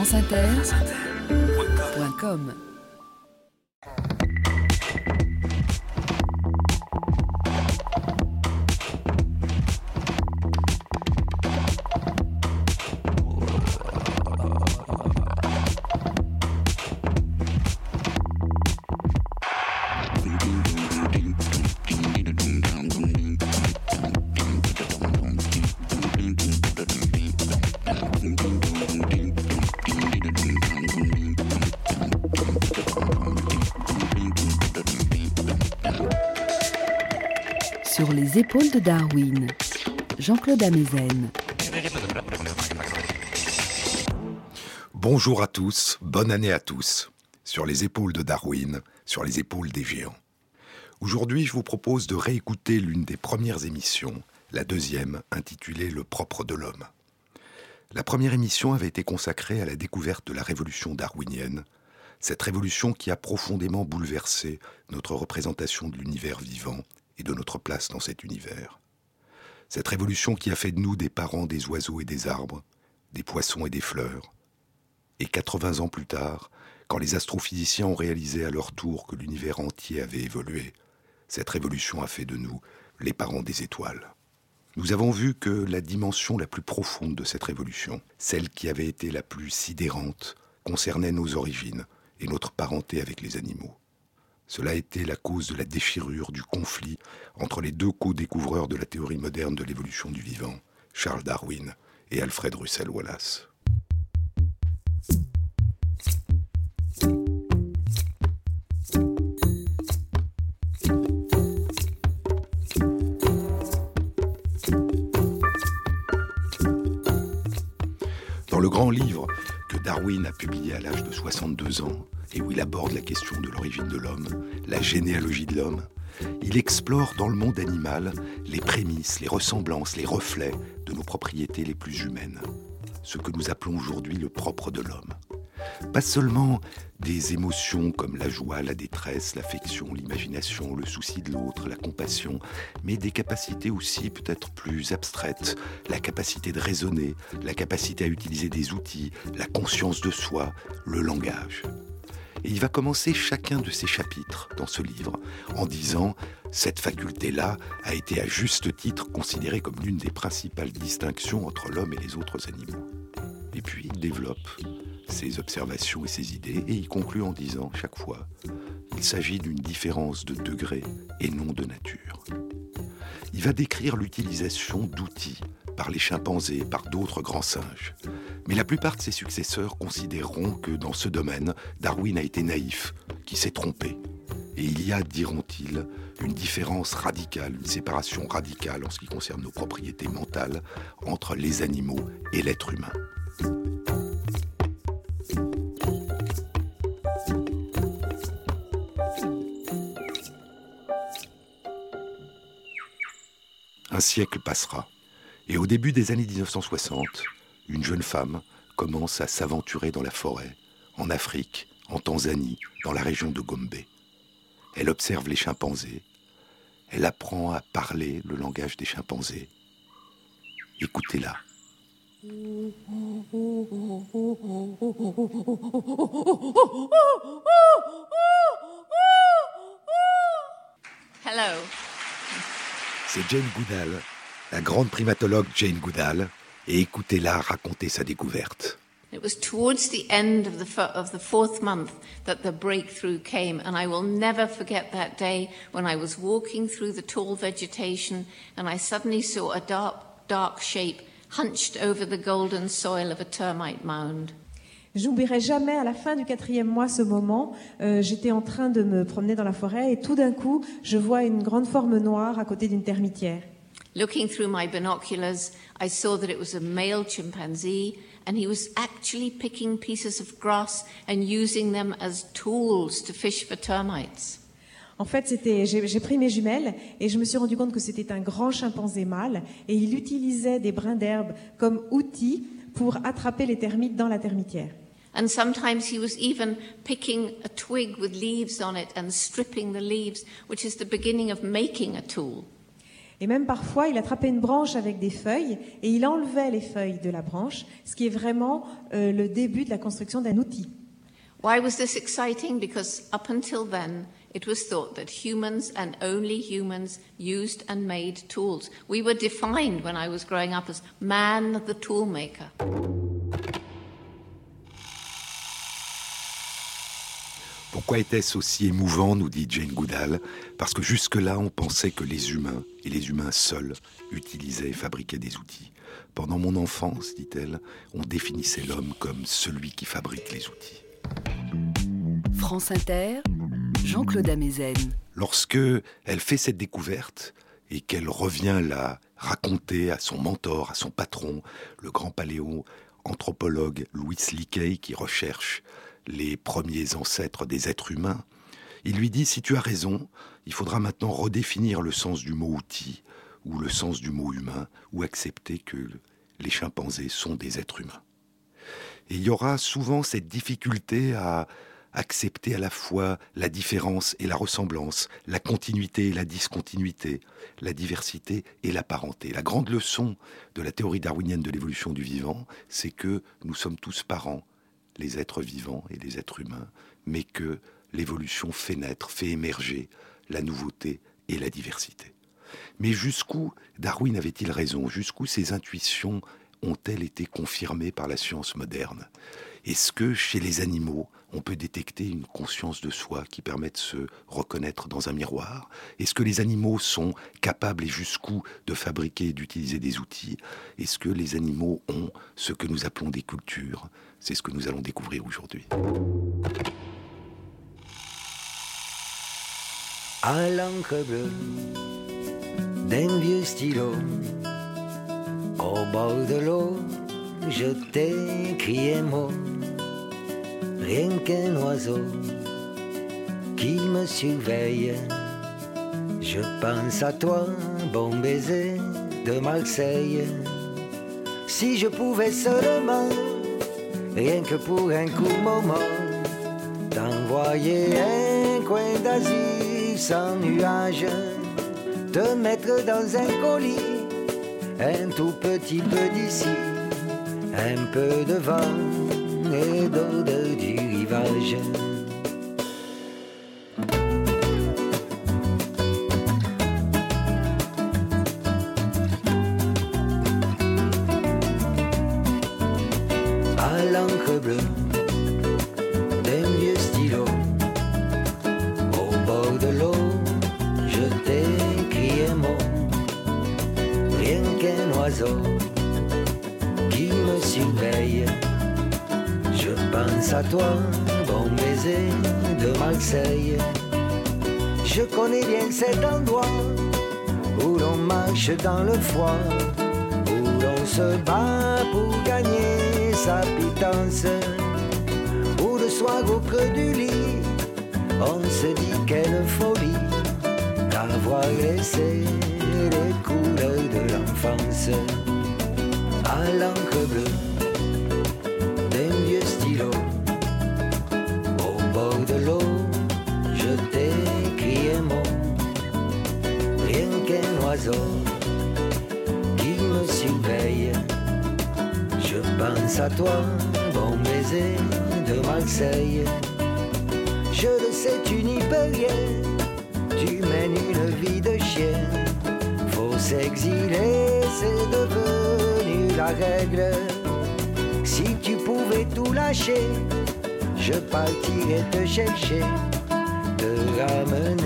franceinter.com Sur les épaules de Darwin, Jean-Claude Amezen. Bonjour à tous, bonne année à tous. Sur les épaules de Darwin, sur les épaules des géants. Aujourd'hui, je vous propose de réécouter l'une des premières émissions, la deuxième, intitulée Le propre de l'homme. La première émission avait été consacrée à la découverte de la révolution darwinienne, cette révolution qui a profondément bouleversé notre représentation de l'univers vivant de notre place dans cet univers. Cette révolution qui a fait de nous des parents des oiseaux et des arbres, des poissons et des fleurs. Et 80 ans plus tard, quand les astrophysiciens ont réalisé à leur tour que l'univers entier avait évolué, cette révolution a fait de nous les parents des étoiles. Nous avons vu que la dimension la plus profonde de cette révolution, celle qui avait été la plus sidérante, concernait nos origines et notre parenté avec les animaux. Cela a été la cause de la déchirure, du conflit entre les deux co-découvreurs de la théorie moderne de l'évolution du vivant, Charles Darwin et Alfred Russel Wallace. Dans le grand livre que Darwin a publié à l'âge de 62 ans, et où il aborde la question de l'origine de l'homme, la généalogie de l'homme, il explore dans le monde animal les prémices, les ressemblances, les reflets de nos propriétés les plus humaines, ce que nous appelons aujourd'hui le propre de l'homme. Pas seulement des émotions comme la joie, la détresse, l'affection, l'imagination, le souci de l'autre, la compassion, mais des capacités aussi peut-être plus abstraites, la capacité de raisonner, la capacité à utiliser des outils, la conscience de soi, le langage. Et il va commencer chacun de ces chapitres dans ce livre en disant cette faculté-là a été à juste titre considérée comme l'une des principales distinctions entre l'homme et les autres animaux. Et puis il développe ses observations et ses idées et il conclut en disant chaque fois il s'agit d'une différence de degré et non de nature. Il va décrire l'utilisation d'outils par les chimpanzés, par d'autres grands singes. Mais la plupart de ses successeurs considéreront que dans ce domaine, Darwin a été naïf, qui s'est trompé. Et il y a, diront-ils, une différence radicale, une séparation radicale en ce qui concerne nos propriétés mentales entre les animaux et l'être humain. Un siècle passera. Et au début des années 1960, une jeune femme commence à s'aventurer dans la forêt, en Afrique, en Tanzanie, dans la région de Gombe. Elle observe les chimpanzés. Elle apprend à parler le langage des chimpanzés. Écoutez-la. Hello. C'est Jane Goodall, la grande primatologue Jane Goodall, et écoutez-la raconter sa découverte. It was towards the end of the, of the fourth month that the breakthrough came, and I will never forget that day when I was walking through the tall vegetation and I suddenly saw a dark, dark shape hunched over the golden soil of a termite mound. J'oublierai jamais à la fin du quatrième mois ce moment. Euh, J'étais en train de me promener dans la forêt et tout d'un coup, je vois une grande forme noire à côté d'une termitière. Looking through my binoculars, I saw that it was a male chimpanzee, and he was actually picking pieces of grass and using them as tools to fish for termites. En fait, c'était, j'ai j'ai pris mes jumelles et je me suis rendu compte que c'était un grand chimpanzé mâle et il utilisait des brins d'herbe comme outils pour attraper les termites dans la termitière. And sometimes he was even picking a twig with leaves on it and stripping the leaves, which is the beginning of making a tool. Et même parfois, il attrapait une branche avec des feuilles et il enlevait les feuilles de la branche, ce qui est vraiment euh, le début de la construction d'un outil. Why was this exciting? Because up until then, it was thought that humans and only humans used and made tools. We were defined when I was growing up as man the toolmaker. Pourquoi était-ce aussi émouvant, nous dit Jane Goodall Parce que jusque-là, on pensait que les humains, et les humains seuls, utilisaient et fabriquaient des outils. Pendant mon enfance, dit-elle, on définissait l'homme comme celui qui fabrique les outils. France Inter, Jean-Claude Amezen. Lorsque elle fait cette découverte et qu'elle revient la raconter à son mentor, à son patron, le grand paléo anthropologue Louis Leakey qui recherche les premiers ancêtres des êtres humains, il lui dit si tu as raison, il faudra maintenant redéfinir le sens du mot outil ou le sens du mot humain ou accepter que les chimpanzés sont des êtres humains. Et il y aura souvent cette difficulté à accepter à la fois la différence et la ressemblance, la continuité et la discontinuité, la diversité et la parenté. La grande leçon de la théorie darwinienne de l'évolution du vivant, c'est que nous sommes tous parents, les êtres vivants et les êtres humains, mais que l'évolution fait naître, fait émerger la nouveauté et la diversité. Mais jusqu'où Darwin avait-il raison? Jusqu'où ses intuitions ont-elles été confirmées par la science moderne? Est-ce que chez les animaux, on peut détecter une conscience de soi qui permet de se reconnaître dans un miroir? Est-ce que les animaux sont capables et jusqu'où de fabriquer et d'utiliser des outils? Est-ce que les animaux ont ce que nous appelons des cultures? C'est ce que nous allons découvrir aujourd'hui. Au bord de l'eau, je t'ai crié mot rien qu'un oiseau qui me surveille. Je pense à toi, bon baiser de Marseille. Si je pouvais seulement, rien que pour un court moment, t'envoyer un coin d'Asie sans nuage, te mettre dans un colis, un tout petit peu d'ici, un peu de vent et d'odeur du rivage. Dans le froid, où l'on se bat pour gagner sa pitance, où le soir au creux du lit, on se dit quelle folie d'avoir laissé les couleurs de l'enfance. À l'encre bleue d'un vieux stylo. Au bord de l'eau, je t'ai crié un mot, rien qu'un oiseau toi, bon baiser de Marseille. Je le sais, tu n'y peux rien, tu mènes une vie de chien. Faut s'exiler, c'est devenu la règle. Si tu pouvais tout lâcher, je partirais te chercher, te ramener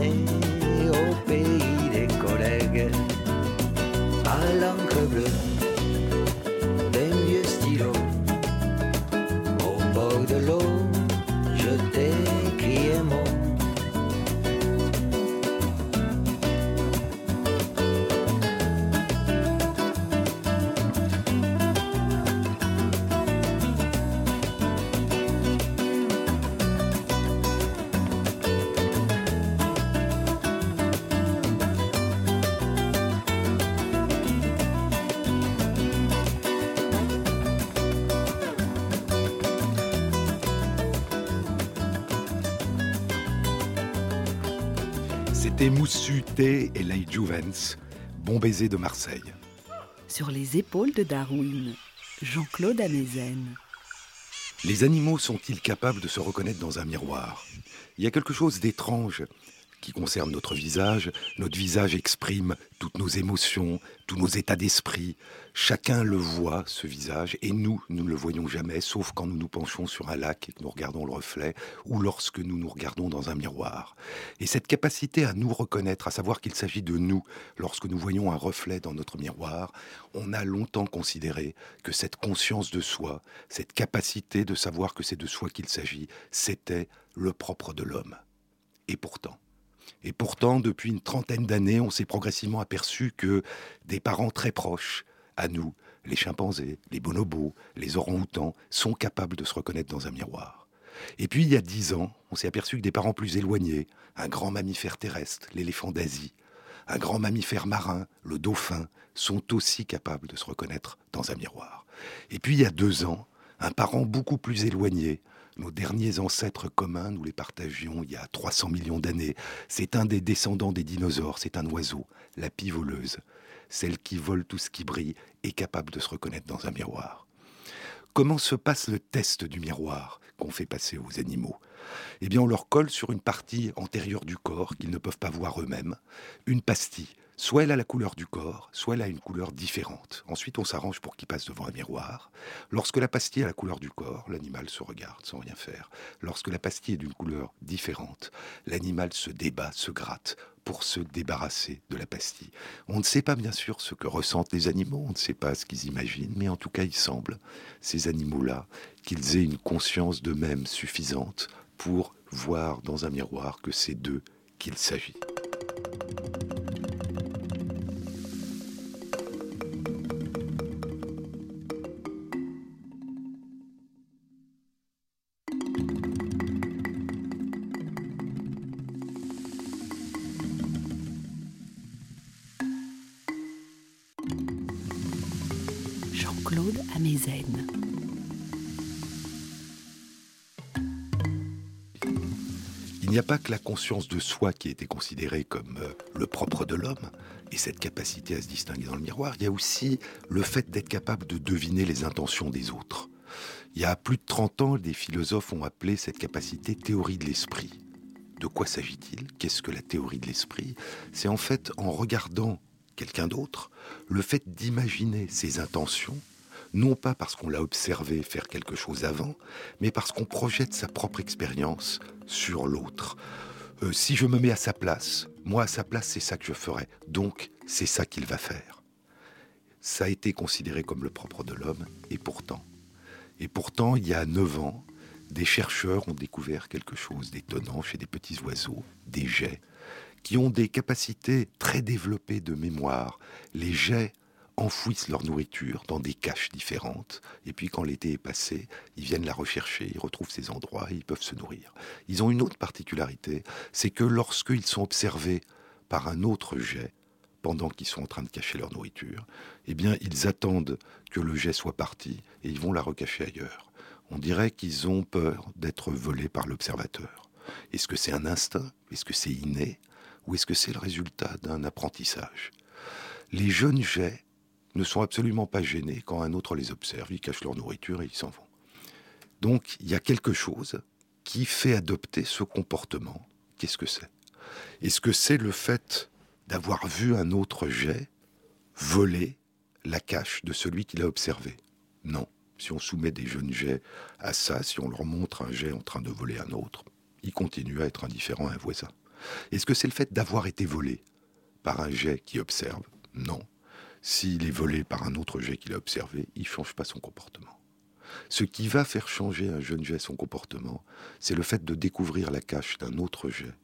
Et Lai Juvens, Bon baiser de Marseille. Sur les épaules de Darwin, Jean-Claude Amezen. Les animaux sont-ils capables de se reconnaître dans un miroir? Il y a quelque chose d'étrange qui concerne notre visage. Notre visage exprime toutes nos émotions, tous nos états d'esprit. Chacun le voit, ce visage, et nous, nous ne le voyons jamais, sauf quand nous nous penchons sur un lac et que nous regardons le reflet, ou lorsque nous nous regardons dans un miroir. Et cette capacité à nous reconnaître, à savoir qu'il s'agit de nous, lorsque nous voyons un reflet dans notre miroir, on a longtemps considéré que cette conscience de soi, cette capacité de savoir que c'est de soi qu'il s'agit, c'était le propre de l'homme. Et pourtant, et pourtant, depuis une trentaine d'années, on s'est progressivement aperçu que des parents très proches à nous, les chimpanzés, les bonobos, les orang-outans, sont capables de se reconnaître dans un miroir. Et puis, il y a dix ans, on s'est aperçu que des parents plus éloignés, un grand mammifère terrestre, l'éléphant d'Asie, un grand mammifère marin, le dauphin, sont aussi capables de se reconnaître dans un miroir. Et puis, il y a deux ans, un parent beaucoup plus éloigné, nos derniers ancêtres communs, nous les partagions il y a 300 millions d'années. C'est un des descendants des dinosaures, c'est un oiseau, la pie voleuse, celle qui vole tout ce qui brille, est capable de se reconnaître dans un miroir. Comment se passe le test du miroir qu'on fait passer aux animaux? Eh bien, on leur colle sur une partie antérieure du corps qu'ils ne peuvent pas voir eux-mêmes une pastille Soit elle a la couleur du corps, soit elle a une couleur différente. Ensuite, on s'arrange pour qu'il passe devant un miroir. Lorsque la pastille a la couleur du corps, l'animal se regarde sans rien faire. Lorsque la pastille est d'une couleur différente, l'animal se débat, se gratte pour se débarrasser de la pastille. On ne sait pas bien sûr ce que ressentent les animaux, on ne sait pas ce qu'ils imaginent, mais en tout cas il semble, ces animaux-là, qu'ils aient une conscience d'eux-mêmes suffisante pour voir dans un miroir que c'est d'eux qu'il s'agit. Claude Amezen. N'y a pas que la conscience de soi qui été considérée comme euh, le propre de l'homme et cette capacité à se distinguer dans le miroir, il y a aussi le fait d'être capable de deviner les intentions des autres. Il y a plus de 30 ans, des philosophes ont appelé cette capacité théorie de l'esprit. De quoi s'agit-il? Qu'est-ce que la théorie de l'esprit? C'est en fait en regardant quelqu'un d'autre, le fait d'imaginer ses intentions non pas parce qu'on l'a observé faire quelque chose avant, mais parce qu'on projette sa propre expérience sur l'autre. Euh, si je me mets à sa place, moi à sa place, c'est ça que je ferai. Donc, c'est ça qu'il va faire. Ça a été considéré comme le propre de l'homme, et pourtant, et pourtant, il y a neuf ans, des chercheurs ont découvert quelque chose d'étonnant chez des petits oiseaux, des jets, qui ont des capacités très développées de mémoire. Les jets enfouissent leur nourriture dans des caches différentes, et puis quand l'été est passé, ils viennent la rechercher, ils retrouvent ces endroits et ils peuvent se nourrir. Ils ont une autre particularité, c'est que lorsqu'ils sont observés par un autre jet, pendant qu'ils sont en train de cacher leur nourriture, eh bien, ils attendent que le jet soit parti et ils vont la recacher ailleurs. On dirait qu'ils ont peur d'être volés par l'observateur. Est-ce que c'est un instinct? Est-ce que c'est inné? Ou est-ce que c'est le résultat d'un apprentissage? Les jeunes jets ne sont absolument pas gênés quand un autre les observe, ils cachent leur nourriture et ils s'en vont. Donc il y a quelque chose qui fait adopter ce comportement. Qu'est-ce que c'est? Est-ce que c'est le fait d'avoir vu un autre jet voler la cache de celui qui l'a observé? Non. Si on soumet des jeunes jets à ça, si on leur montre un jet en train de voler un autre, ils continuent à être indifférents à un voisin. Est-ce que c'est le fait d'avoir été volé par un jet qui observe? Non. S'il est volé par un autre jet qu'il a observé, il ne change pas son comportement. Ce qui va faire changer un jeune jet son comportement, c'est le fait de découvrir la cache d'un autre jet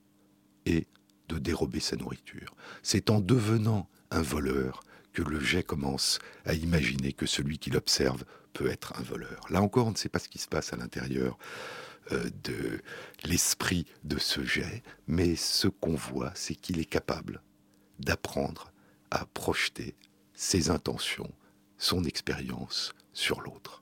et de dérober sa nourriture. C'est en devenant un voleur que le jet commence à imaginer que celui qui l'observe peut être un voleur. Là encore, on ne sait pas ce qui se passe à l'intérieur euh, de l'esprit de ce jet, mais ce qu'on voit, c'est qu'il est capable d'apprendre à projeter ses intentions, son expérience sur l'autre.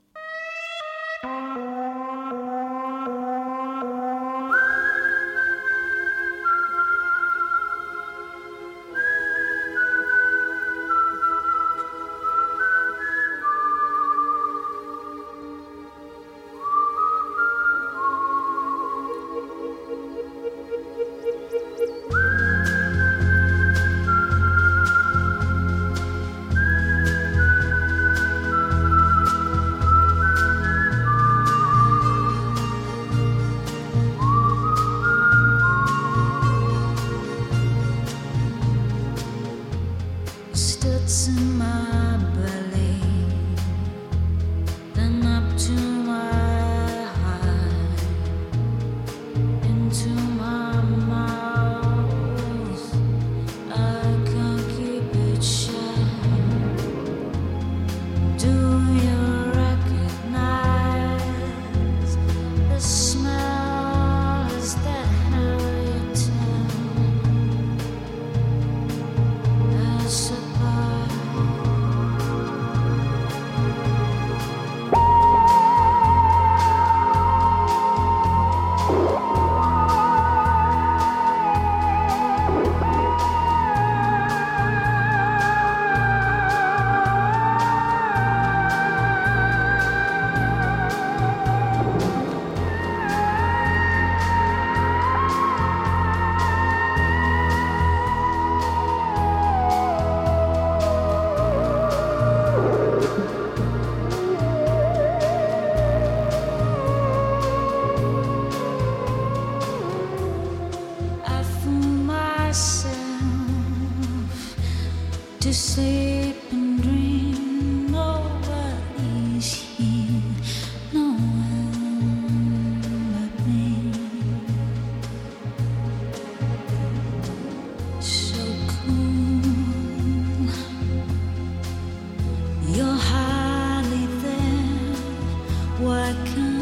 What can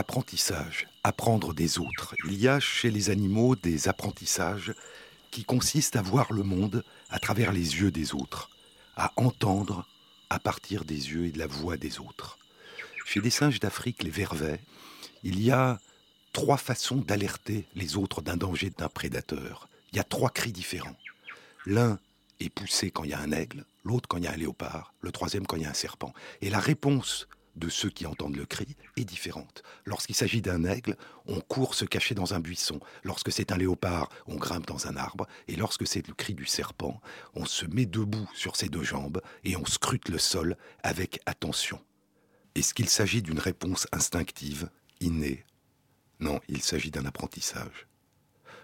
L'apprentissage, apprendre des autres. Il y a chez les animaux des apprentissages qui consistent à voir le monde à travers les yeux des autres, à entendre à partir des yeux et de la voix des autres. Chez les singes d'Afrique, les vervets, il y a trois façons d'alerter les autres d'un danger d'un prédateur. Il y a trois cris différents. L'un est poussé quand il y a un aigle, l'autre quand il y a un léopard, le troisième quand il y a un serpent. Et la réponse de ceux qui entendent le cri est différente. Lorsqu'il s'agit d'un aigle, on court se cacher dans un buisson. Lorsque c'est un léopard, on grimpe dans un arbre. Et lorsque c'est le cri du serpent, on se met debout sur ses deux jambes et on scrute le sol avec attention. Est-ce qu'il s'agit d'une réponse instinctive, innée? Non, il s'agit d'un apprentissage.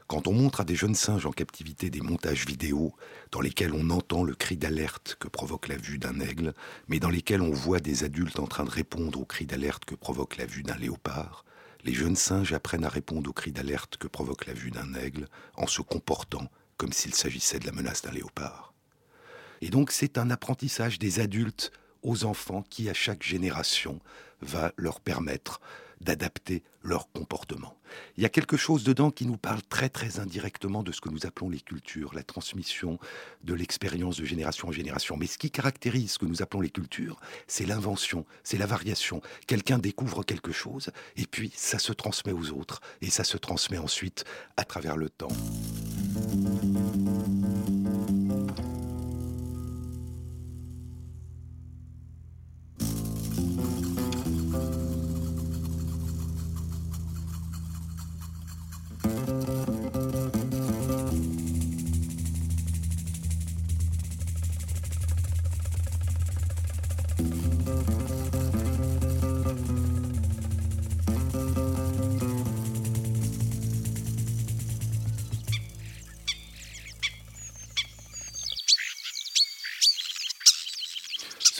Quand on montre à des jeunes singes en captivité des montages vidéo dans lesquels on entend le cri d'alerte que provoque la vue d'un aigle, mais dans lesquels on voit des adultes en train de répondre au cri d'alerte que provoque la vue d'un léopard, les jeunes singes apprennent à répondre au cri d'alerte que provoque la vue d'un aigle en se comportant comme s'il s'agissait de la menace d'un léopard. Et donc c'est un apprentissage des adultes aux enfants qui, à chaque génération, va leur permettre d'adapter leur comportement. Il y a quelque chose dedans qui nous parle très très indirectement de ce que nous appelons les cultures, la transmission de l'expérience de génération en génération. Mais ce qui caractérise ce que nous appelons les cultures, c'est l'invention, c'est la variation. Quelqu'un découvre quelque chose et puis ça se transmet aux autres et ça se transmet ensuite à travers le temps.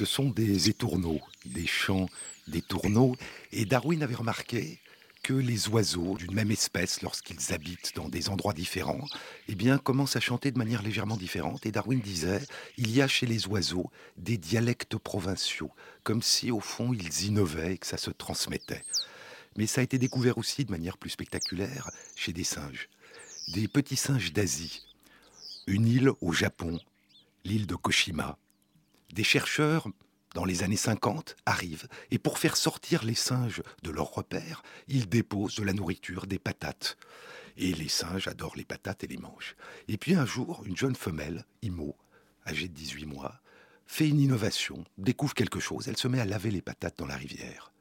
Ce sont des étourneaux, des chants d'étourneaux. Et Darwin avait remarqué que les oiseaux d'une même espèce, lorsqu'ils habitent dans des endroits différents, eh bien, commencent à chanter de manière légèrement différente. Et Darwin disait, il y a chez les oiseaux des dialectes provinciaux, comme si au fond ils innovaient et que ça se transmettait. Mais ça a été découvert aussi de manière plus spectaculaire chez des singes. Des petits singes d'Asie. Une île au Japon, l'île de Koshima, des chercheurs, dans les années 50, arrivent et pour faire sortir les singes de leur repère, ils déposent de la nourriture, des patates. Et les singes adorent les patates et les mangent. Et puis un jour, une jeune femelle, Imo, âgée de 18 mois, fait une innovation, découvre quelque chose, elle se met à laver les patates dans la rivière.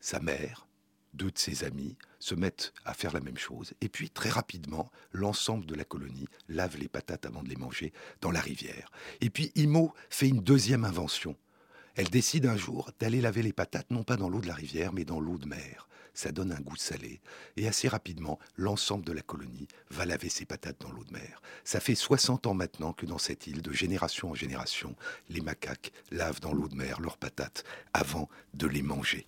Sa mère, deux de ses amis se mettent à faire la même chose. Et puis, très rapidement, l'ensemble de la colonie lave les patates avant de les manger dans la rivière. Et puis, Imo fait une deuxième invention. Elle décide un jour d'aller laver les patates non pas dans l'eau de la rivière mais dans l'eau de mer. Ça donne un goût salé et assez rapidement, l'ensemble de la colonie va laver ses patates dans l'eau de mer. Ça fait 60 ans maintenant que dans cette île, de génération en génération, les macaques lavent dans l'eau de mer leurs patates avant de les manger.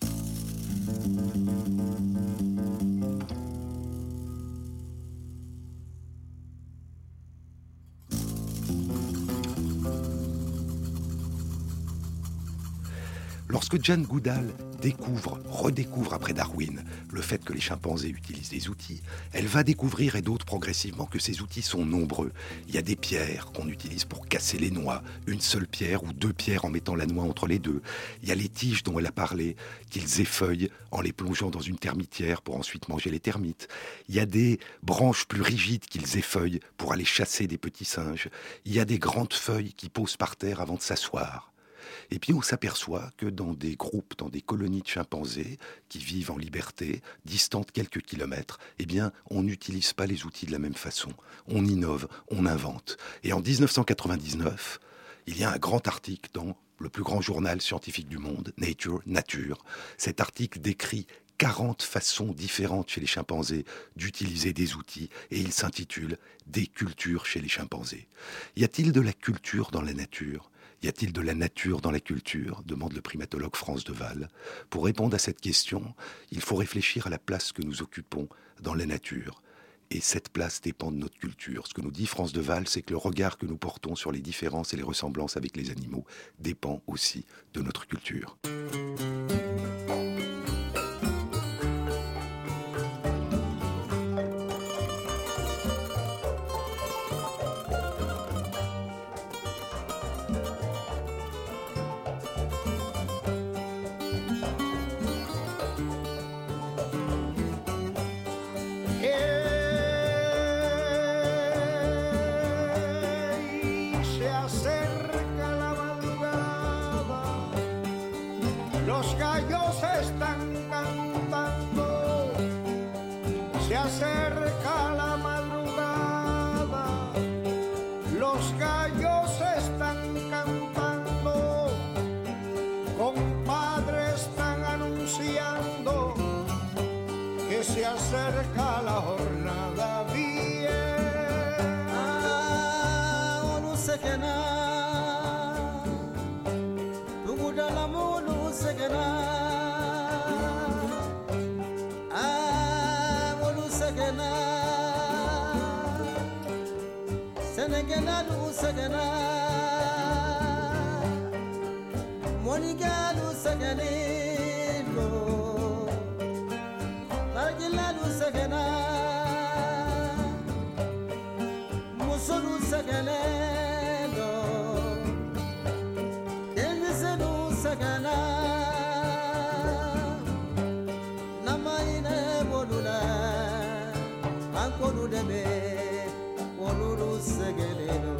Lorsque Jane Goodall découvre, redécouvre après Darwin le fait que les chimpanzés utilisent des outils, elle va découvrir et d'autres progressivement que ces outils sont nombreux. Il y a des pierres qu'on utilise pour casser les noix, une seule pierre ou deux pierres en mettant la noix entre les deux. Il y a les tiges dont elle a parlé, qu'ils effeuillent en les plongeant dans une termitière pour ensuite manger les termites. Il y a des branches plus rigides qu'ils effeuillent pour aller chasser des petits singes. Il y a des grandes feuilles qui posent par terre avant de s'asseoir. Et puis on s'aperçoit que dans des groupes, dans des colonies de chimpanzés qui vivent en liberté, distantes quelques kilomètres, eh bien, on n'utilise pas les outils de la même façon. On innove, on invente. Et en 1999, il y a un grand article dans le plus grand journal scientifique du monde, Nature, Nature. Cet article décrit 40 façons différentes chez les chimpanzés d'utiliser des outils et il s'intitule Des cultures chez les chimpanzés. Y a-t-il de la culture dans la nature? Y a-t-il de la nature dans la culture? demande le primatologue France Deval. Pour répondre à cette question, il faut réfléchir à la place que nous occupons dans la nature. Et cette place dépend de notre culture. Ce que nous dit France Deval, c'est que le regard que nous portons sur les différences et les ressemblances avec les animaux dépend aussi de notre culture. acerca la jornada bien. Ah, no sé qué nada, tu la mono, sé que nada. Ah, no sé qué nada, se ne que nada, no sé qué nada. Monica, no sé qué nada. no, no.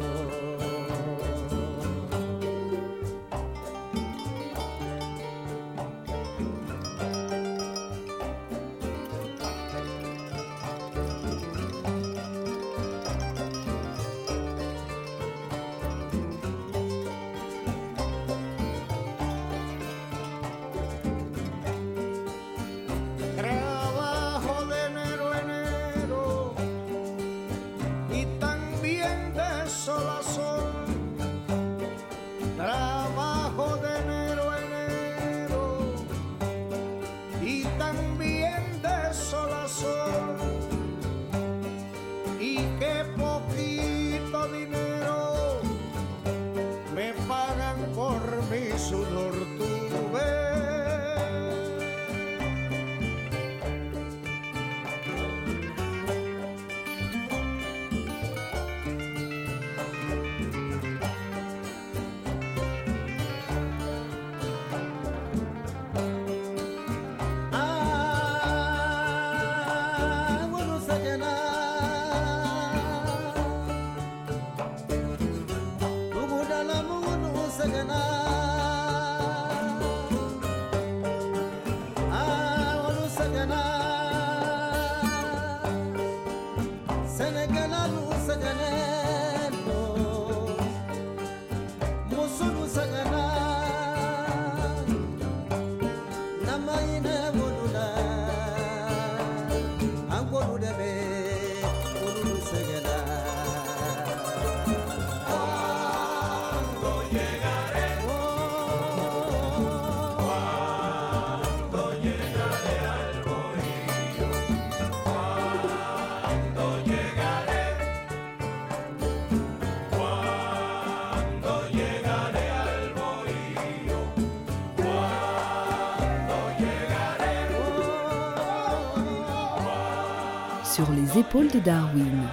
Sur les épaules de Darwin.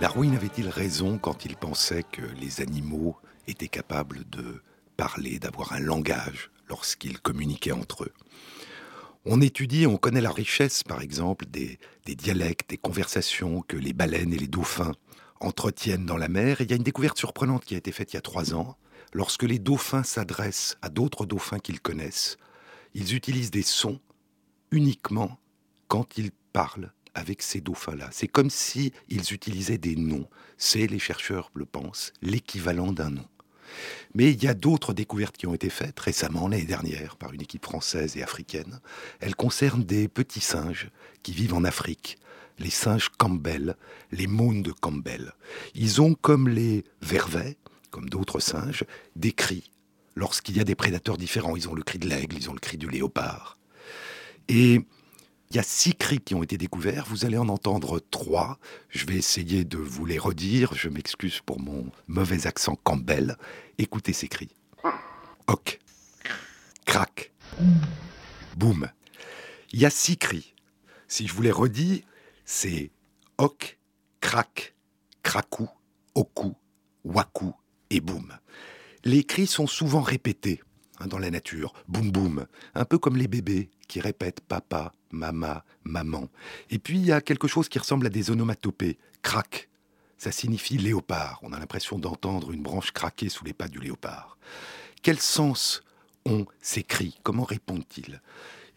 Darwin avait-il raison quand il pensait que les animaux étaient capables de parler, d'avoir un langage lorsqu'ils communiquaient entre eux? On étudie, on connaît la richesse, par exemple, des, dialectes, des conversations que les baleines et les dauphins entretiennent dans la mer. Et il y a une découverte surprenante qui a été faite il y a trois ans. Lorsque les dauphins s'adressent à d'autres dauphins qu'ils connaissent, ils utilisent des sons uniquement quand ils parlent avec ces dauphins-là. C'est comme si ils utilisaient des noms. C'est, les chercheurs le pensent, l'équivalent d'un nom. Mais il y a d'autres découvertes qui ont été faites récemment, l'année dernière, par une équipe française et africaine. Elles concernent des petits singes qui vivent en Afrique, les singes Campbell, les mônes de Campbell. Ils ont, comme les vervets, comme d'autres singes, des cris lorsqu'il y a des prédateurs différents. Ils ont le cri de l'aigle, ils ont le cri du léopard. Et il y a six cris qui ont été découverts. Vous allez en entendre trois. Je vais essayer de vous les redire. Je m'excuse pour mon mauvais accent Campbell. Écoutez ces cris. Hoc. Crac. Boum. Il y a six cris. Si je vous les redis, c'est hoc, crac, cracou, oku, waku et boum. Les cris sont souvent répétés hein, dans la nature. Boum boum. Un peu comme les bébés qui répètent papa, mama, maman. Et puis il y a quelque chose qui ressemble à des onomatopées. Crac, ça signifie léopard. On a l'impression d'entendre une branche craquer sous les pas du léopard. Quel sens ont ces cris? Comment répondent-ils?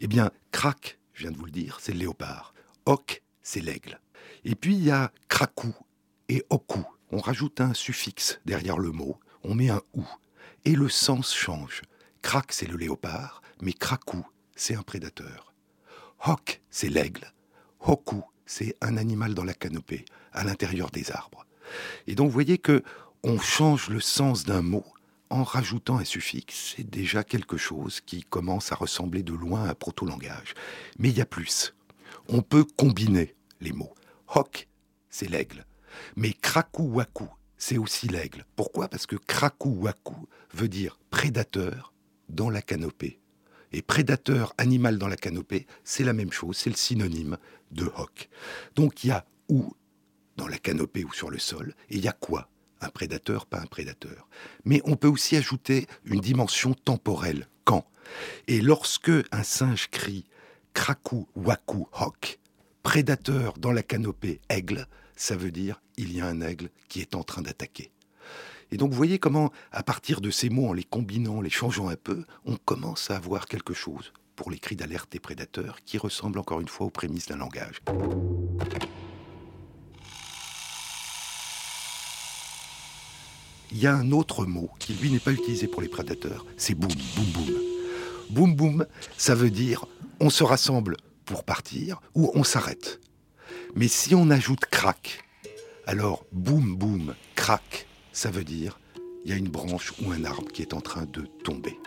Eh bien, crac, je viens de vous le dire, c'est le léopard. Hoc, c'est l'aigle. Et puis il y a cracou et oku. On rajoute un suffixe derrière le mot, on met un ou. Et le sens change. Crac, c'est le léopard, mais cracou, c'est un prédateur. Hoc, c'est l'aigle. Hoku, c'est un animal dans la canopée, à l'intérieur des arbres. Et donc vous voyez que on change le sens d'un mot en rajoutant un suffixe. C'est déjà quelque chose qui commence à ressembler de loin à un proto-langage. Mais il y a plus. On peut combiner les mots. Hoc, c'est l'aigle. Mais krakou-waku, c'est aussi l'aigle. Pourquoi? Parce que krakou-waku veut dire prédateur dans la canopée et prédateur animal dans la canopée, c'est la même chose, c'est le synonyme de hoc. Donc il y a ou dans la canopée ou sur le sol, et il y a quoi? Un prédateur, pas un prédateur. Mais on peut aussi ajouter une dimension temporelle, quand Et lorsque un singe crie krakou, waku, hoc, prédateur dans la canopée, aigle, ça veut dire il y a un aigle qui est en train d'attaquer. Et donc vous voyez comment, à partir de ces mots, en les combinant, les changeant un peu, on commence à avoir quelque chose pour les cris d'alerte des prédateurs qui ressemble encore une fois aux prémices d'un langage. Il y a un autre mot qui, lui, n'est pas utilisé pour les prédateurs, c'est boum, boum, boum. Boum, boum, ça veut dire on se rassemble pour partir ou on s'arrête. Mais si on ajoute crac, alors boum, boum, crac, ça veut dire il y a une branche ou un arbre qui est en train de tomber.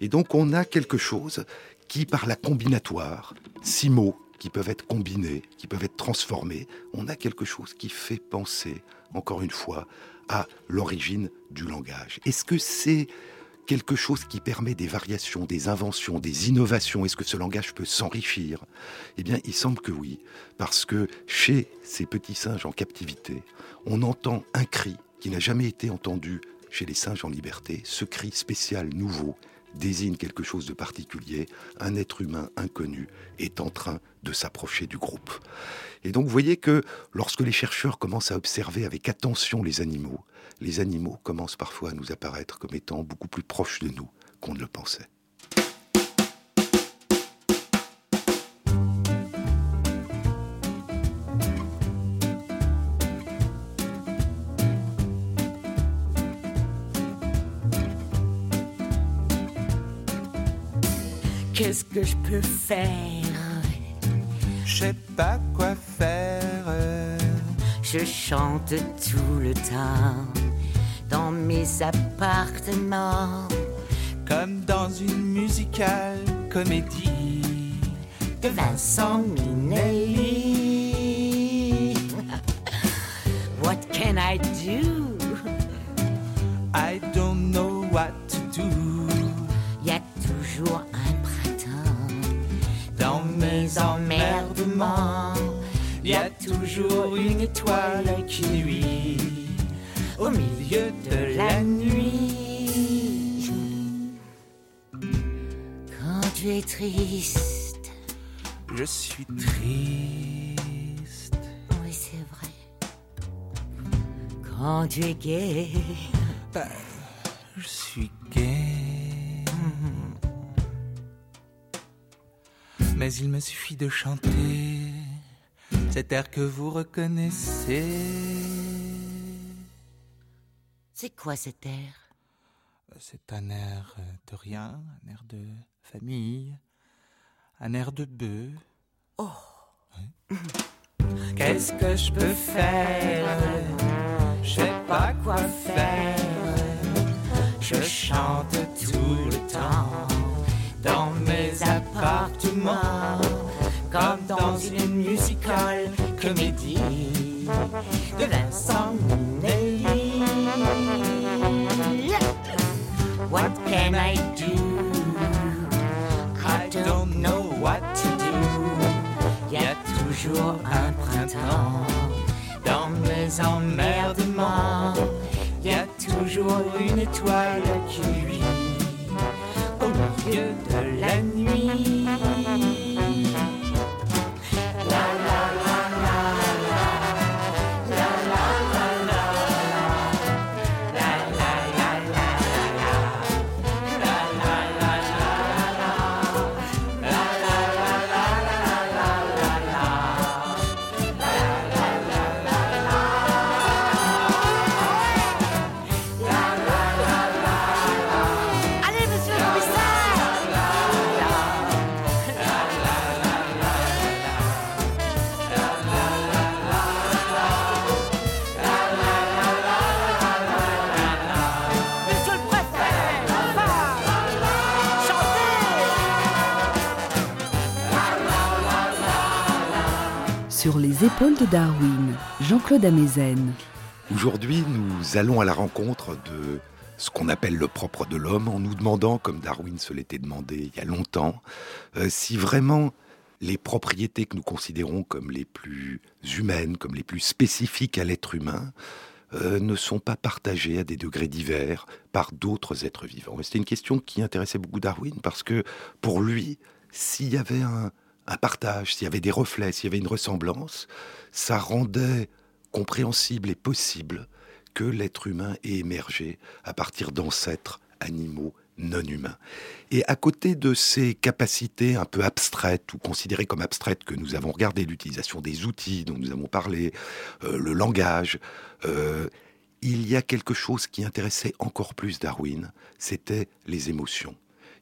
Et donc on a quelque chose qui, par la combinatoire, six mots qui peuvent être combinés, qui peuvent être transformés, on a quelque chose qui fait penser, encore une fois, à l'origine du langage. Est-ce que c'est quelque chose qui permet des variations, des inventions, des innovations? Est-ce que ce langage peut s'enrichir? Eh bien, il semble que oui, parce que chez ces petits singes en captivité, on entend un cri qui n'a jamais été entendu chez les singes en liberté, ce cri spécial nouveau désigne quelque chose de particulier, un être humain inconnu est en train de s'approcher du groupe. Et donc vous voyez que lorsque les chercheurs commencent à observer avec attention les animaux, les animaux commencent parfois à nous apparaître comme étant beaucoup plus proches de nous qu'on ne le pensait. Qu'est-ce que je peux faire Je sais pas quoi faire. Je chante tout le temps dans mes appartements. Comme dans une musicale comédie de Vincent Minnelli. What can I do? I don't know what to do. Y a toujours emmerdements. Y a toujours une étoile qui nuit au milieu de la nuit. Quand tu es triste, Je suis triste. oui c'est vrai. Quand tu es Je Mais il me suffit de chanter cet air que vous reconnaissez. c'est quoi cet air? C'est un air de rien, un air de famille, un air de bœuf. Oh. Qu'est-ce que je peux faire? Je sais pas quoi faire. Je chante tout le temps dans mes comme dans une musical comédie de Vincent Minnelli. What can I do? I don't know what to do. Y a toujours un printemps Dans mes emmerdements, y a toujours une étoile qui luit au milieu de la nuit. Épaules de Darwin, Jean-Claude Amezen. Aujourd'hui, nous allons à la rencontre de ce qu'on appelle le propre de l'homme en nous demandant, comme Darwin se l'était demandé il y a longtemps, euh, si vraiment les propriétés que nous considérons comme les plus humaines, comme les plus spécifiques à l'être humain, euh, ne sont pas partagées à des degrés divers par d'autres êtres vivants. C'était une question qui intéressait beaucoup Darwin parce que pour lui, s'il y avait un, un partage, s'il y avait des reflets, s'il y avait une ressemblance, ça rendait compréhensible et possible que l'être humain ait émergé à partir d'ancêtres animaux non humains. Et à côté de ces capacités un peu abstraites ou considérées comme abstraites que nous avons regardées, l'utilisation des outils dont nous avons parlé, euh, le langage, euh, il y a quelque chose qui intéressait encore plus Darwin, c'était les émotions.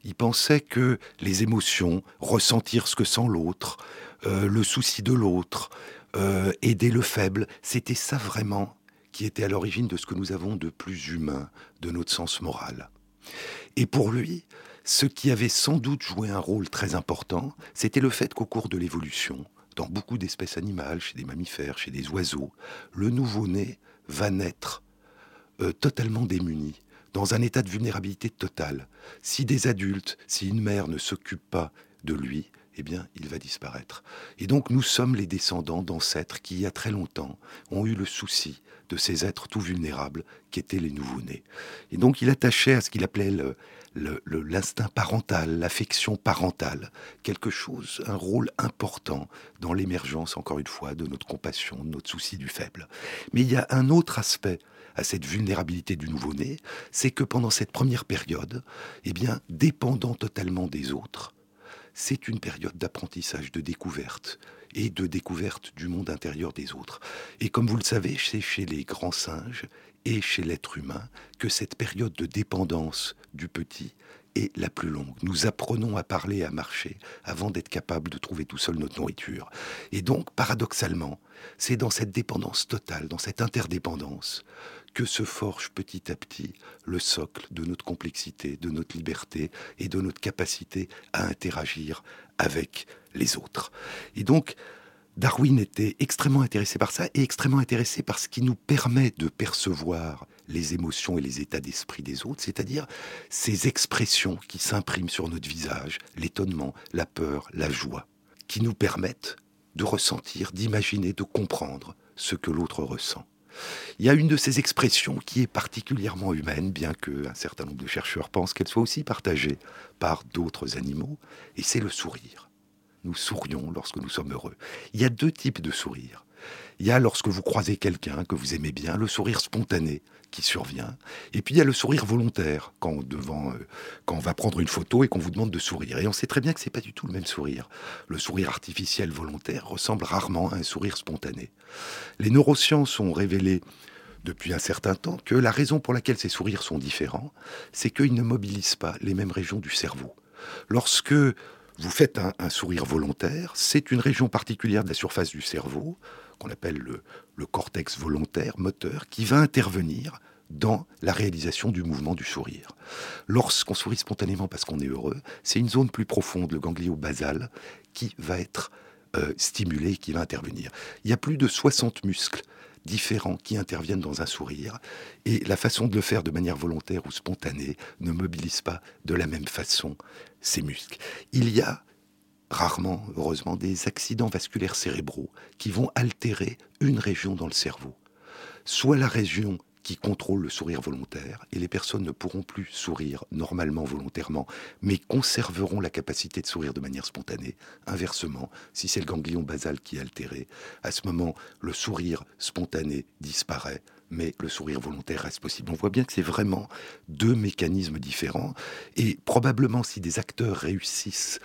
Il pensait que les émotions, ressentir ce que sent l'autre, euh, le souci de l'autre, euh, aider le faible, c'était ça vraiment qui était à l'origine de ce que nous avons de plus humain, de notre sens moral. Et pour lui, ce qui avait sans doute joué un rôle très important, c'était le fait qu'au cours de l'évolution, dans beaucoup d'espèces animales, chez des mammifères, chez des oiseaux, le nouveau-né va naître euh, totalement démuni, dans un état de vulnérabilité totale. Si des adultes, si une mère ne s'occupe pas de lui, eh bien, il va disparaître. Et donc, nous sommes les descendants d'ancêtres qui, il y a très longtemps, ont eu le souci de ces êtres tout vulnérables qu'étaient les nouveau-nés. Et donc, il attachait à ce qu'il appelait l'instinct parental, l'affection parentale, quelque chose, un rôle important dans l'émergence, encore une fois, de notre compassion, de notre souci du faible. Mais il y a un autre aspect à cette vulnérabilité du nouveau-né, c'est que pendant cette première période, eh bien, dépendant totalement des autres, c'est une période d'apprentissage, de découverte et de découverte du monde intérieur des autres. Et comme vous le savez, c'est chez les grands singes et chez l'être humain que cette période de dépendance du petit est la plus longue. Nous apprenons à parler à marcher avant d'être capables de trouver tout seul notre nourriture. Et donc, paradoxalement, c'est dans cette dépendance totale, dans cette interdépendance, que se forge petit à petit le socle de notre complexité, de notre liberté et de notre capacité à interagir avec les autres. Et donc, Darwin était extrêmement intéressé par ça et extrêmement intéressé par ce qui nous permet de percevoir les émotions et les états d'esprit des autres, c'est-à-dire ces expressions qui s'impriment sur notre visage, l'étonnement, la peur, la joie, qui nous permettent de ressentir, d'imaginer, de comprendre ce que l'autre ressent. Il y a une de ces expressions qui est particulièrement humaine, bien qu'un certain nombre de chercheurs pensent qu'elle soit aussi partagée par d'autres animaux, et c'est le sourire. Nous sourions lorsque nous sommes heureux. Il y a deux types de sourires. Il y a lorsque vous croisez quelqu'un que vous aimez bien, le sourire spontané qui survient. Et puis il y a le sourire volontaire quand devant, euh, quand on va prendre une photo et qu'on vous demande de sourire. Et on sait très bien que c'est pas du tout le même sourire. Le sourire artificiel volontaire ressemble rarement à un sourire spontané. Les neurosciences ont révélé depuis un certain temps que la raison pour laquelle ces sourires sont différents, c'est qu'ils ne mobilisent pas les mêmes régions du cerveau. Lorsque vous faites un, un sourire volontaire, c'est une région particulière de la surface du cerveau, qu'on appelle le, cortex volontaire, moteur, qui va intervenir dans la réalisation du mouvement du sourire. Lorsqu'on sourit spontanément parce qu'on est heureux, c'est une zone plus profonde, le ganglio basal, qui va être euh, stimulée, qui va intervenir. Il y a plus de 60 muscles différents qui interviennent dans un sourire, et la façon de le faire de manière volontaire ou spontanée ne mobilise pas de la même façon ces muscles. Il y a rarement, heureusement, des accidents vasculaires cérébraux qui vont altérer une région dans le cerveau. Soit la région qui contrôle le sourire volontaire, et les personnes ne pourront plus sourire normalement volontairement, mais conserveront la capacité de sourire de manière spontanée. Inversement, si c'est le ganglion basal qui est altéré, à ce moment, le sourire spontané disparaît, mais le sourire volontaire reste possible. On voit bien que c'est vraiment deux mécanismes différents, et probablement si des acteurs réussissent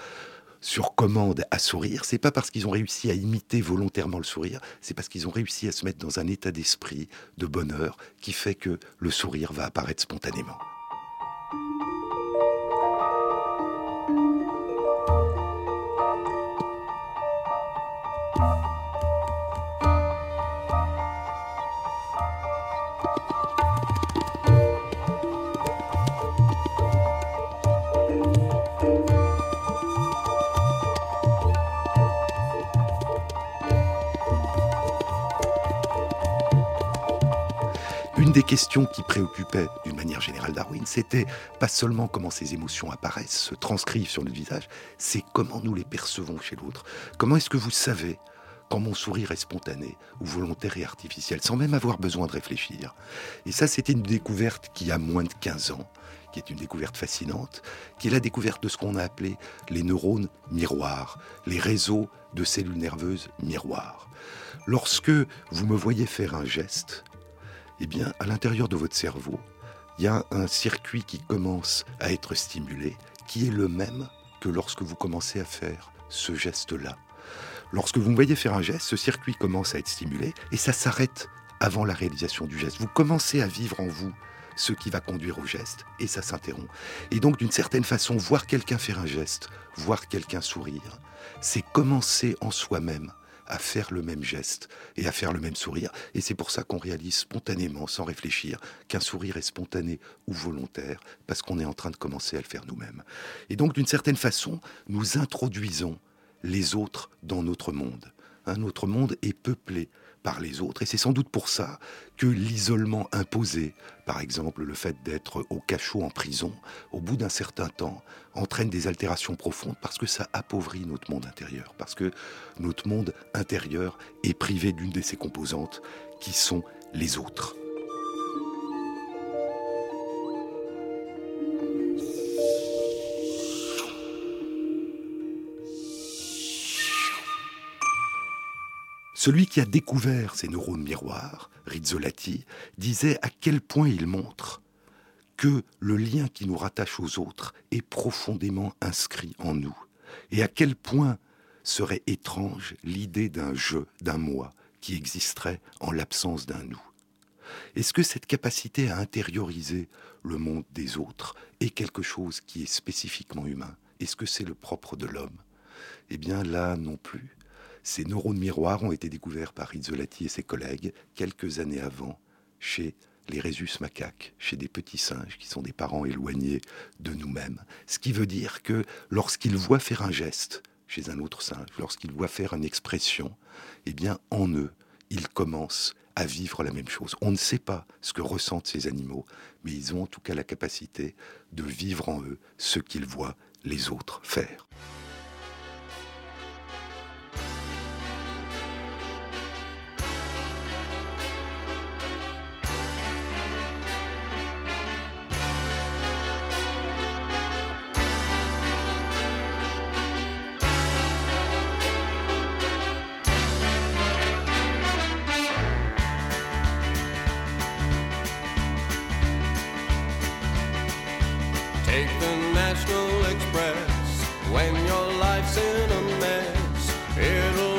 sur commande à sourire, c'est pas parce qu'ils ont réussi à imiter volontairement le sourire, c'est parce qu'ils ont réussi à se mettre dans un état d'esprit de bonheur qui fait que le sourire va apparaître spontanément. Une des questions qui préoccupait d'une manière générale Darwin, c'était pas seulement comment ces émotions apparaissent, se transcrivent sur notre visage, c'est comment nous les percevons chez l'autre. Comment est-ce que vous savez quand mon sourire est spontané ou volontaire et artificiel, sans même avoir besoin de réfléchir? Et ça, c'était une découverte qui a moins de 15 ans, qui est une découverte fascinante, qui est la découverte de ce qu'on a appelé les neurones miroirs, les réseaux de cellules nerveuses miroirs. Lorsque vous me voyez faire un geste, eh bien, à l'intérieur de votre cerveau, il y a un circuit qui commence à être stimulé, qui est le même que lorsque vous commencez à faire ce geste-là. Lorsque vous me voyez faire un geste, ce circuit commence à être stimulé et ça s'arrête avant la réalisation du geste. Vous commencez à vivre en vous ce qui va conduire au geste et ça s'interrompt. Et donc, d'une certaine façon, voir quelqu'un faire un geste, voir quelqu'un sourire, c'est commencer en soi-même à faire le même geste et à faire le même sourire. Et c'est pour ça qu'on réalise spontanément, sans réfléchir, qu'un sourire est spontané ou volontaire, parce qu'on est en train de commencer à le faire nous-mêmes. Et donc, d'une certaine façon, nous introduisons les autres dans notre monde. Un autre monde est peuplé Et c'est sans doute pour ça que l'isolement imposé, par exemple le fait d'être au cachot en prison, au bout d'un certain temps, entraîne des altérations profondes parce que ça appauvrit notre monde intérieur, parce que notre monde intérieur est privé d'une de ses composantes qui sont les autres. Celui qui a découvert ces neurones miroirs, Rizzolatti, disait à quel point il montre que le lien qui nous rattache aux autres est profondément inscrit en nous, et à quel point serait étrange l'idée d'un je, d'un moi, qui existerait en l'absence d'un nous. Est-ce que cette capacité à intérioriser le monde des autres est quelque chose qui est spécifiquement humain? Est-ce que c'est le propre de l'homme? Eh bien là non plus. Ces neurones miroirs ont été découverts par Rizzolatti et ses collègues quelques années avant chez les rhésus macaques, chez des petits singes qui sont des parents éloignés de nous-mêmes. Ce qui veut dire que lorsqu'ils voient faire un geste chez un autre singe, lorsqu'ils voient faire une expression, eh bien en eux, ils commencent à vivre la même chose. On ne sait pas ce que ressentent ces animaux, mais ils ont en tout cas la capacité de vivre en eux ce qu'ils voient les autres faire. Take the National Express when your life's in a mess. It'll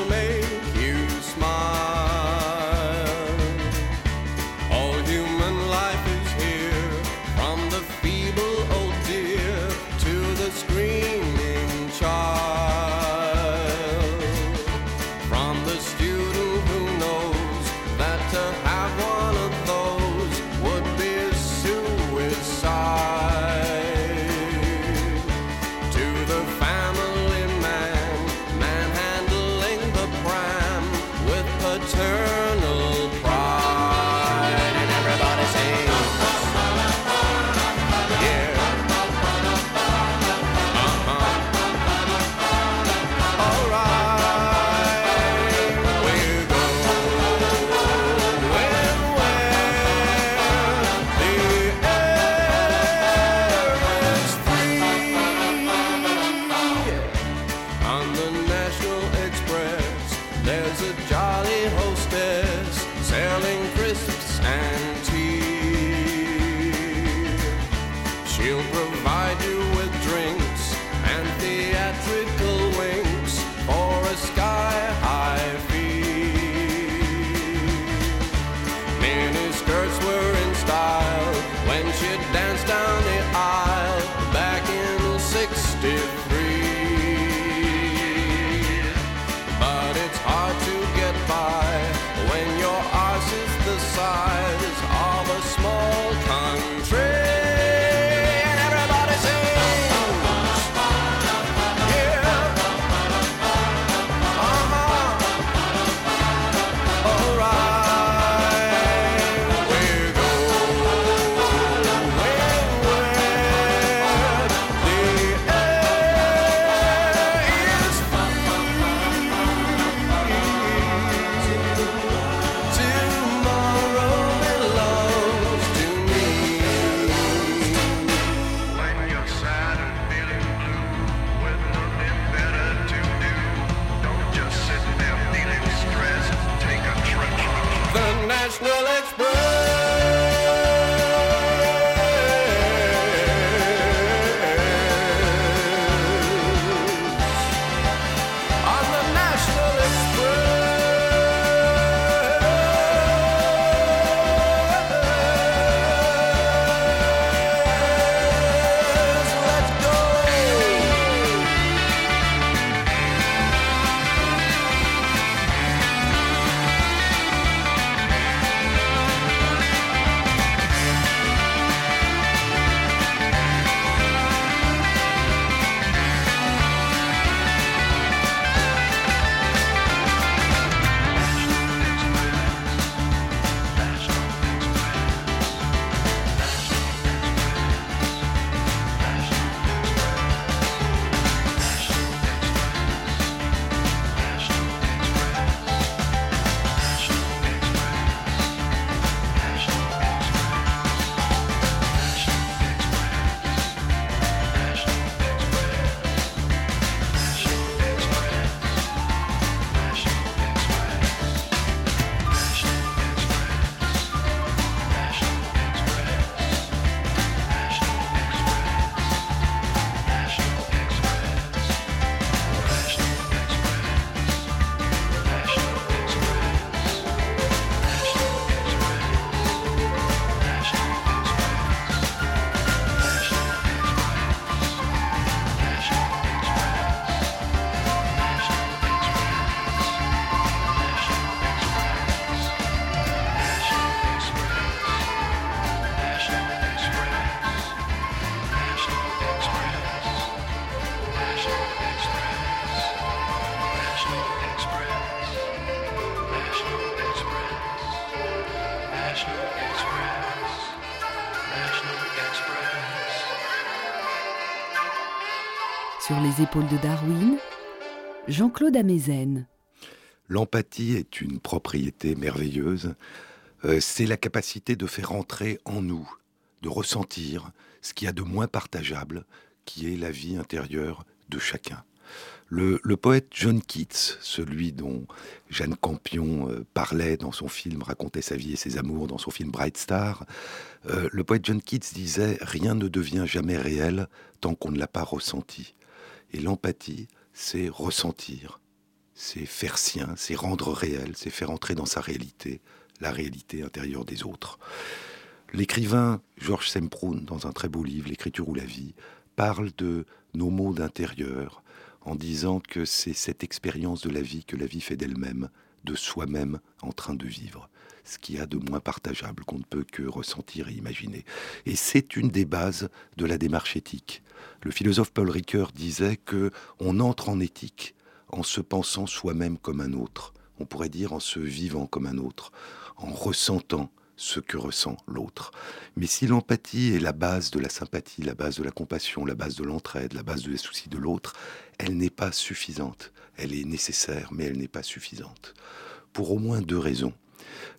les épaules de Darwin, Jean-Claude Amezen. L'empathie est une propriété merveilleuse. Euh, c'est la capacité de faire entrer en nous, de ressentir ce qu'il y a de moins partageable, qui est la vie intérieure de chacun. Le, poète John Keats, celui dont Jeanne Campion euh, parlait dans son film, racontait sa vie et ses amours dans son film Bright Star, euh, le poète John Keats disait Rien ne devient jamais réel tant qu'on ne l'a pas ressenti. Et l'empathie, c'est ressentir, c'est faire sien, c'est rendre réel, c'est faire entrer dans sa réalité la réalité intérieure des autres. L'écrivain Georges Semproun, dans un très beau livre, L'écriture ou la vie, parle de nos mondes intérieurs en disant que c'est cette expérience de la vie que la vie fait d'elle-même, de soi-même en train de vivre. Ce qu'il y a de moins partageable qu'on ne peut que ressentir et imaginer. Et c'est une des bases de la démarche éthique. Le philosophe Paul Ricoeur disait que on entre en éthique en se pensant soi-même comme un autre. On pourrait dire en se vivant comme un autre, en ressentant ce que ressent l'autre. Mais si l'empathie est la base de la sympathie, la base de la compassion, la base de l'entraide, la base des soucis de l'autre, elle n'est pas suffisante. Elle est nécessaire, mais elle n'est pas suffisante. Pour au moins deux raisons.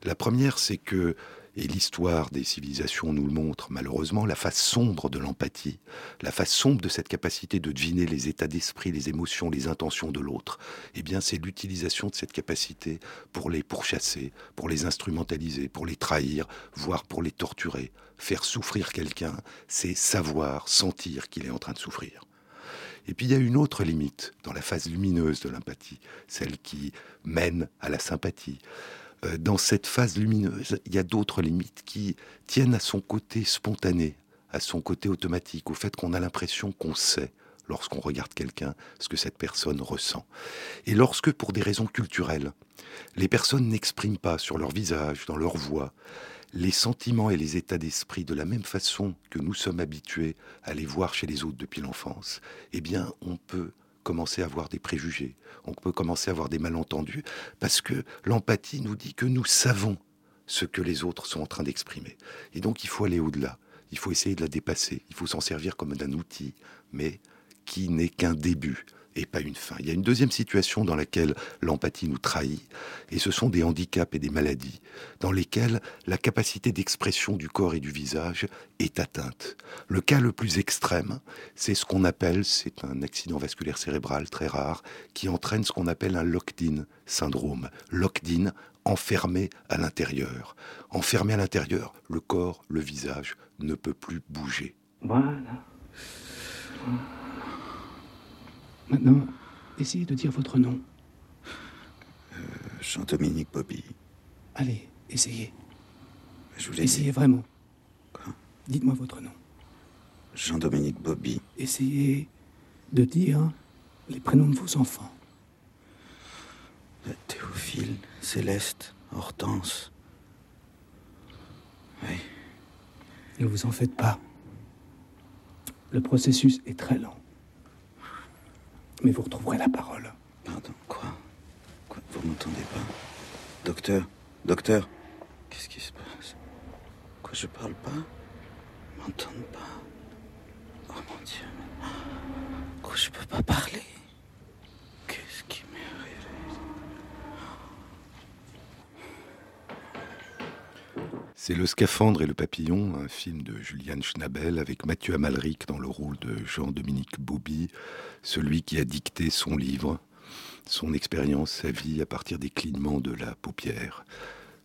La première, c'est que, et l'histoire des civilisations nous le montre malheureusement, la face sombre de l'empathie, la face sombre de cette capacité de deviner les états d'esprit, les émotions, les intentions de l'autre, eh bien c'est l'utilisation de cette capacité pour les pourchasser, pour les instrumentaliser, pour les trahir, voire pour les torturer. Faire souffrir quelqu'un, c'est savoir, sentir qu'il est en train de souffrir. Et puis il y a une autre limite dans la phase lumineuse de l'empathie, celle qui mène à la sympathie. Euh, dans cette phase lumineuse, il y a d'autres limites qui tiennent à son côté spontané, à son côté automatique, au fait qu'on a l'impression qu'on sait lorsqu'on regarde quelqu'un ce que cette personne ressent. Et lorsque, pour des raisons culturelles, les personnes n'expriment pas sur leur visage, dans leur voix, les sentiments et les états d'esprit de la même façon que nous sommes habitués à les voir chez les autres depuis l'enfance, eh bien, on peut commencer à avoir des préjugés, on peut commencer à avoir des malentendus, parce que l'empathie nous dit que nous savons ce que les autres sont en train d'exprimer. Et donc, il faut aller au-delà. Il faut essayer de la dépasser. Il faut s'en servir comme d'un outil, mais qui n'est qu'un début et pas une fin. Il y a une deuxième situation dans laquelle l'empathie nous trahit, et ce sont des handicaps et des maladies, dans lesquelles la capacité d'expression du corps et du visage est atteinte. Le cas le plus extrême, c'est ce qu'on appelle, c'est un accident vasculaire cérébral très rare, qui entraîne ce qu'on appelle un locked-in syndrome. Locked-in, enfermé à l'intérieur. Enfermé à l'intérieur, le corps, le visage ne peut plus bouger. Voilà. Maintenant, essayez de dire votre nom. Jean-Dominique Bobby. Allez, essayez. Je Essayez dit. vraiment. Quoi? Dites-moi votre nom. Jean-Dominique Bobby. Essayez de dire les prénoms de vos enfants. Euh, Théophile, Céleste, Hortense. Oui. Ne vous en faites pas. Le processus est très lent. Mais vous retrouverez la parole. Pardon, quoi? Vous m'entendez pas? Docteur? Docteur? Qu'est-ce qui se passe? Quoi, je parle pas? M'entendent pas. Oh mon Dieu. Quoi, je peux pas parler Qu'est-ce qui m'est arrivé C'est Le Scaphandre et le Papillon, un film de Julian Schnabel avec Mathieu Amalric dans le rôle de Jean-Dominique Bobby, celui qui a dicté son livre, son expérience, sa vie à partir des clignements de la paupière.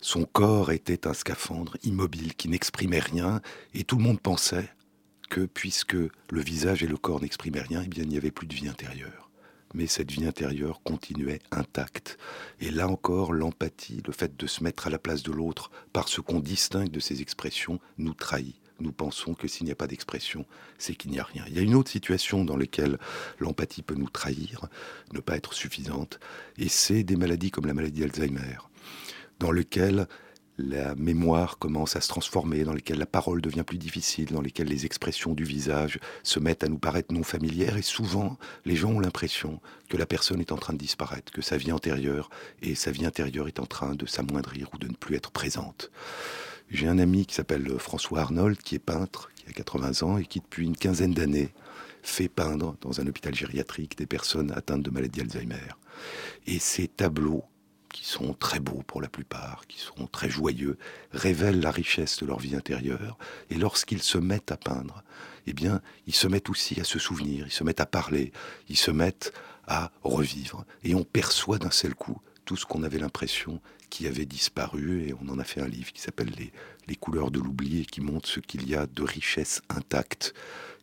Son corps était un scaphandre immobile qui n'exprimait rien et tout le monde pensait que puisque le visage et le corps n'exprimaient rien, eh il n'y avait plus de vie intérieure mais cette vie intérieure continuait intacte. Et là encore, l'empathie, le fait de se mettre à la place de l'autre par ce qu'on distingue de ses expressions, nous trahit. Nous pensons que s'il n'y a pas d'expression, c'est qu'il n'y a rien. Il y a une autre situation dans laquelle l'empathie peut nous trahir, ne pas être suffisante, et c'est des maladies comme la maladie d'Alzheimer, dans lequel la mémoire commence à se transformer, dans lesquelles la parole devient plus difficile, dans lesquelles les expressions du visage se mettent à nous paraître non familières, et souvent les gens ont l'impression que la personne est en train de disparaître, que sa vie antérieure et sa vie intérieure est en train de s'amoindrir ou de ne plus être présente. J'ai un ami qui s'appelle François Arnold, qui est peintre, qui a 80 ans et qui depuis une quinzaine d'années fait peindre dans un hôpital gériatrique des personnes atteintes de maladie Alzheimer. Et ces tableaux qui sont très beaux pour la plupart, qui sont très joyeux, révèlent la richesse de leur vie intérieure. Et lorsqu'ils se mettent à peindre, eh bien, ils se mettent aussi à se souvenir, ils se mettent à parler, ils se mettent à revivre. Et on perçoit d'un seul coup tout ce qu'on avait l'impression qui avait disparu. Et on en a fait un livre qui s'appelle les, les couleurs de l'oubli et qui montre ce qu'il y a de richesse intacte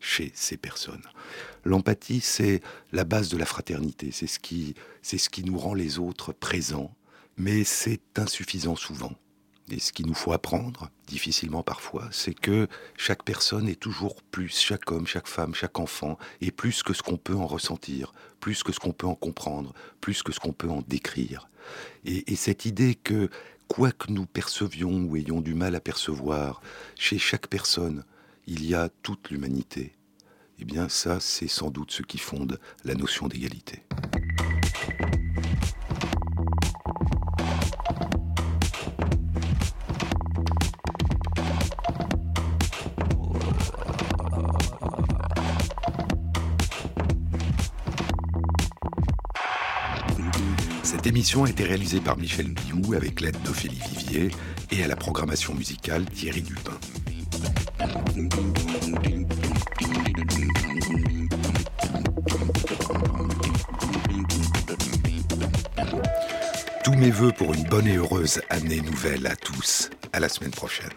chez ces personnes. L'empathie, c'est la base de la fraternité, c'est ce qui, c'est ce qui nous rend les autres présents, mais c'est insuffisant souvent. Et ce qu'il nous faut apprendre, difficilement parfois, c'est que chaque personne est toujours plus, chaque homme, chaque femme, chaque enfant, est plus que ce qu'on peut en ressentir, plus que ce qu'on peut en comprendre, plus que ce qu'on peut en décrire. Et, et cette idée que, quoi que nous percevions ou ayons du mal à percevoir, chez chaque personne, il y a toute l'humanité. Eh bien ça, c'est sans doute ce qui fonde la notion d'égalité. Émission a été réalisée par Michel Biou avec l'aide d'Ophélie Vivier et à la programmation musicale Thierry Dupin. Tous mes voeux pour une bonne et heureuse année nouvelle à tous. À la semaine prochaine.